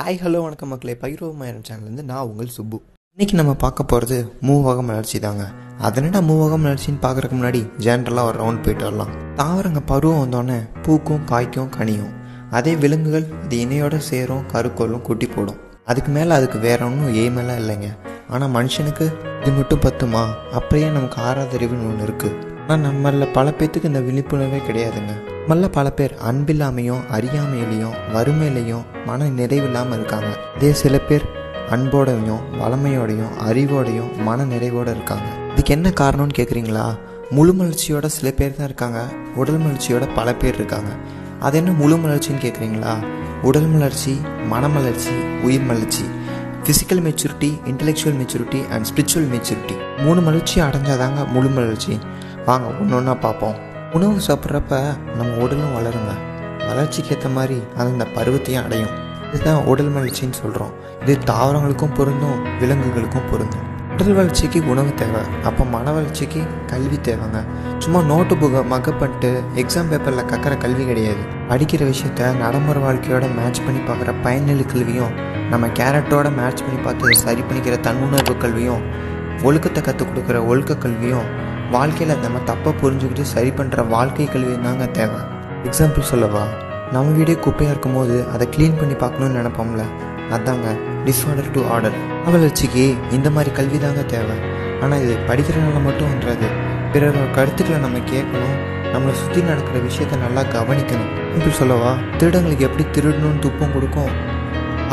Hi hello வணக்கம் மக்களே. பைரோமாயன் சேனல்லேருந்து நான் உங்கள் சுப்பு. இன்னைக்கு நம்ம பார்க்க போகிறது மூவகம் வளர்ச்சி தாங்க. அதனடா மூவகம் வளர்ச்சின்னு பார்க்குறக்கு முன்னாடி ஜென்ரலாக ஒரு ரவுண்ட் போயிட்டு வரலாம். தாவரங்க பருவம் வந்தோடனே பூக்கும் காய்க்கும் கனியும். அதே விலங்குகள் அது இணையோட சேரும் கருக்கோளும் குட்டி போடும். அதுக்கு மேலே அதுக்கு வேற ஒன்றும் எய்மெல்லாம் இல்லைங்க. ஆனால் மனுஷனுக்கு இது மட்டும் பத்துமா? அப்படியே நமக்கு ஆறாவது அறிவுன்னு ஒன்று இருக்குது ஆனால் நம்மளில் பல பேத்துக்கு இந்த விழிப்புணர்வே கிடையாதுங்க. நம்மள பல பேர் அன்பில்லாமையும் அறியாமையிலையும் வறுமையிலையும் மன நிறைவில்லாமல் இருக்காங்க. இதே சில பேர் அன்போடையும் வளமையோடையும் அறிவோடையும் மன நிறைவோடு இருக்காங்க. இதுக்கு என்ன காரணம்னு கேட்குறீங்களா முழு மலர்ச்சியோட சில பேர் தான் இருக்காங்க. உடல் மலர்ச்சியோட பல பேர் இருக்காங்க. அது என்ன முழு மலர்ச்சின்னு கேட்குறீங்களா உடல் மலர்ச்சி மனமலர்ச்சி உயிர் மலர்ச்சி physical maturity intellectual maturity and spiritual maturity மூணு மலர்ச்சி அடைஞ்சாதாங்க முழு மலர்ச்சி வாங்க ஒன்று ஒன்றா பார்ப்போம். உணவு சாப்பிட்றப்ப நம்ம உடலும் வளருங்க. வளர்ச்சிக்கு ஏற்ற மாதிரி அது அந்த பருவத்தையும் அடையும். இதுதான் உடல் வளர்ச்சின்னு சொல்கிறோம் இது தாவரங்களுக்கும் பொருந்தும் விலங்குகளுக்கும் பொருந்தும். உடல் வளர்ச்சிக்கு உணவு தேவை. அப்போ மன வளர்ச்சிக்கு கல்வி தேவைங்க. சும்மா நோட்டு புக்கை மக்கப் பண்ணிட்டு எக்ஸாம் பேப்பரில் கக்கிற கல்வி கிடையாது. படிக்கிற விஷயத்த நடைமுறை வாழ்க்கையோட மேட்ச் பண்ணி பார்க்குற பயனிலை கல்வியும் நம்ம கேரட்டோட மேட்ச் பண்ணி பார்த்து சரி பண்ணிக்கிற தன்னுணர்வு கல்வியும் ஒழுக்கத்தை கற்றுக் கொடுக்குற ஒழுக்க கல்வியும் வாழ்க்கையில் நம்ம தப்பை புரிஞ்சுக்கிட்டு சரி பண்ணுற வாழ்க்கை கல்வி தாங்க தேவை. எக்ஸாம்பிள் சொல்லவா? நம்ம வீடே குப்பையாக இருக்கும்போது அதை க்ளீன் பண்ணி பார்க்கணுன்னு நினப்போம்ல. அதாங்க டிஸ்ஆர்டர் டு ஆர்டர் வளர்ச்சிக்கு இந்த மாதிரி கல்வி தாங்க தேவை. ஆனால் இது படிக்கிறனால மட்டும் வந்துடாது பிறரோட கருத்துக்களை நம்ம கேட்கணும். நம்மளை சுற்றி நடக்கிற விஷயத்த நல்லா கவனிக்கணும். இப்படி சொல்லவா? திருடங்களுக்கு எப்படி திருடணும்னு துப்பம் கொடுக்கும்?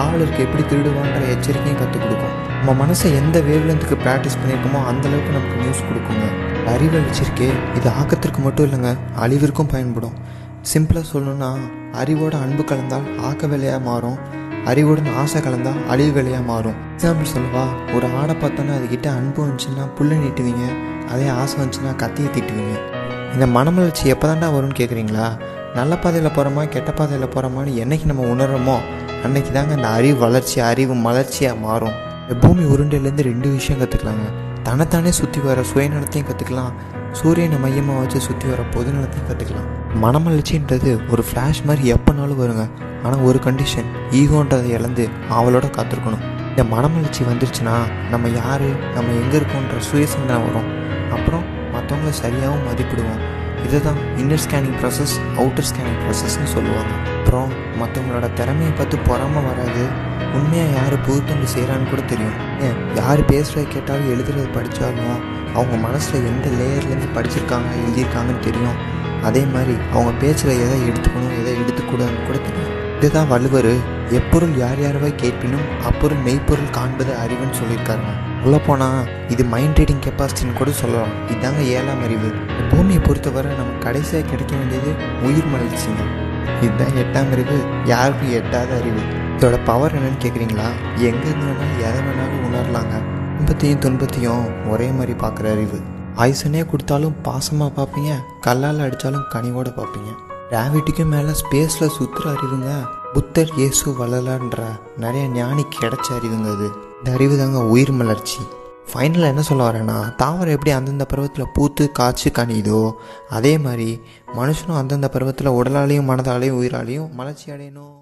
ஆவலருக்கு எப்படி திருடுவான்ற எச்சரிக்கையும் கற்றுக் கொடுக்கும். நம்ம மனசை எந்த வேவ்லென்த்துக்கு ப்ராக்டிஸ் பண்ணியிருக்கோமோ அந்தளவுக்கு நமக்கு நியூஸ் கொடுக்குங்க. அறிவு வச்சிருக்கே இது ஆக்கத்திற்கு மட்டும் இல்லைங்க அழிவிற்கும் பயன்படும். சிம்பிளாக சொல்லணும்னா அறிவோட அன்பு கலந்தால் ஆக்க வேலையாக மாறும் அறிவுடன் ஆசை கலந்தால் அழிவு வேலையாக மாறும். எக்ஸாம்பிள் சொல்லவா ஒரு ஆடை பார்த்தோன்னா அதுக்கிட்ட அன்பு வந்துச்சுன்னா புல்லை நீட்டுவீங்க அதே ஆசை வந்துச்சுன்னா கத்தியை திட்டுவீங்க. இந்த மனமலர்ச்சி எப்போ தாண்டா வரும்னு கேட்குறீங்களா நல்ல பாதையில் போகிறோமா கெட்ட பாதையில் போகிறோமான்னு என்னைக்கு நம்ம உணர்றோமோ அன்னைக்கு தாங்க அந்த அறிவு வளர்ச்சி அறிவு மலர்ச்சியாக மாறும். இந்த பூமி உருண்டையிலேருந்து ரெண்டு விஷயம் கற்றுக்கலாங்க தன்னைத்தானே சுற்றி வர சுயநலத்தையும் கற்றுக்கலாம் சூரியனை மையமாக வச்சு சுற்றி வர பொதுநலத்தையும் கற்றுக்கலாம் மனமலர்ச்சின்றது ஒரு ஃப்ளாஷ் மாதிரி எப்போனாலும் வருங்க. ஆனால் ஒரு கண்டிஷன் ஈகோன்றதை இழந்து அவளோட காத்திருக்கணும். இந்த மனமலர்ச்சி வந்துருச்சுன்னா நம்ம யார் நம்ம எங்கே இருக்கோன்ற சுயசிந்தனை வரும். அப்புறம் மற்றவங்கள சரியாகவும் மதிப்பிடுவோம். இதை தான் inner scanning process outer scanning ப்ராசஸ்னு சொல்லுவாங்க. அப்புறம் மற்றவங்களோட திறமையை பார்த்து பொறாமல் வராது. உண்மையாக யார் புதுத்தொண்டு செய்கிறான்னு கூட தெரியும். ஏன்? யார் பேசுகிறத கேட்டாலும் எழுதுறது படித்தாலும் அவங்க மனசில் எந்த லேயர்லேருந்து படிச்சிருக்காங்க எழுதியிருக்காங்கன்னு தெரியும். அதே மாதிரி அவங்க பேச்சில் எதை எடுத்துக்கணும் எதை எடுத்துக்கூடாதுன்னு கூட தெரியும். இதுதான் வள்ளுவர் எப்பொருள் யார் யாரவை கேட்பினும் அப்பொருள் மெய்ப்பொருள் காண்பது அறிவுன்னு சொல்லியிருக்காருங்க. சொல்லப்போனால் இது மைண்ட் ரீடிங் கெப்பாசிட்டின்னு கூட சொல்லலாம். இதுதாங்க ஏழாம் அறிவு. பூமியை பொறுத்தவரை நம்ம கடைசியாக கிடைக்க வேண்டியது உயிர் மலர்ச்சிங்க இதுதான் எட்டாம் அறிவு. யாருக்கும் எட்டாத அறிவு. இதோட பவர் என்னன்னு கேட்குறீங்களா எங்கேருந்து வேணாலும் எதை வேணாலும் உணரலாங்க. இன்பத்தையும் துன்பத்தையும் ஒரே மாதிரி பார்க்குற அறிவு. ஆயுசனே கொடுத்தாலும் பாசமாக பார்ப்பீங்க. கல்லால் அடித்தாலும் கனிவோடு பார்ப்பீங்க. கிராவிட்டிக்கும் மேலே ஸ்பேஸில் சுற்றுற அறிவுங்க புத்தர் இயேசு வளலான்ற நிறைய ஞானி கிடைச்ச அறிவுங்க அது. இந்த அறிவு தாங்க உயிர் மலர்ச்சி. ஃபைனலாக என்ன சொல்ல வரேன்னா தாவரம் எப்படி அந்தந்த பருவத்தில் பூத்து காய்ச்சி கனியுதோ அதே மாதிரி மனுஷனும் அந்தந்த பருவத்தில் உடலாலையும் மனதாலையும் உயிராலையும் மலர்ச்சி அடையணும்.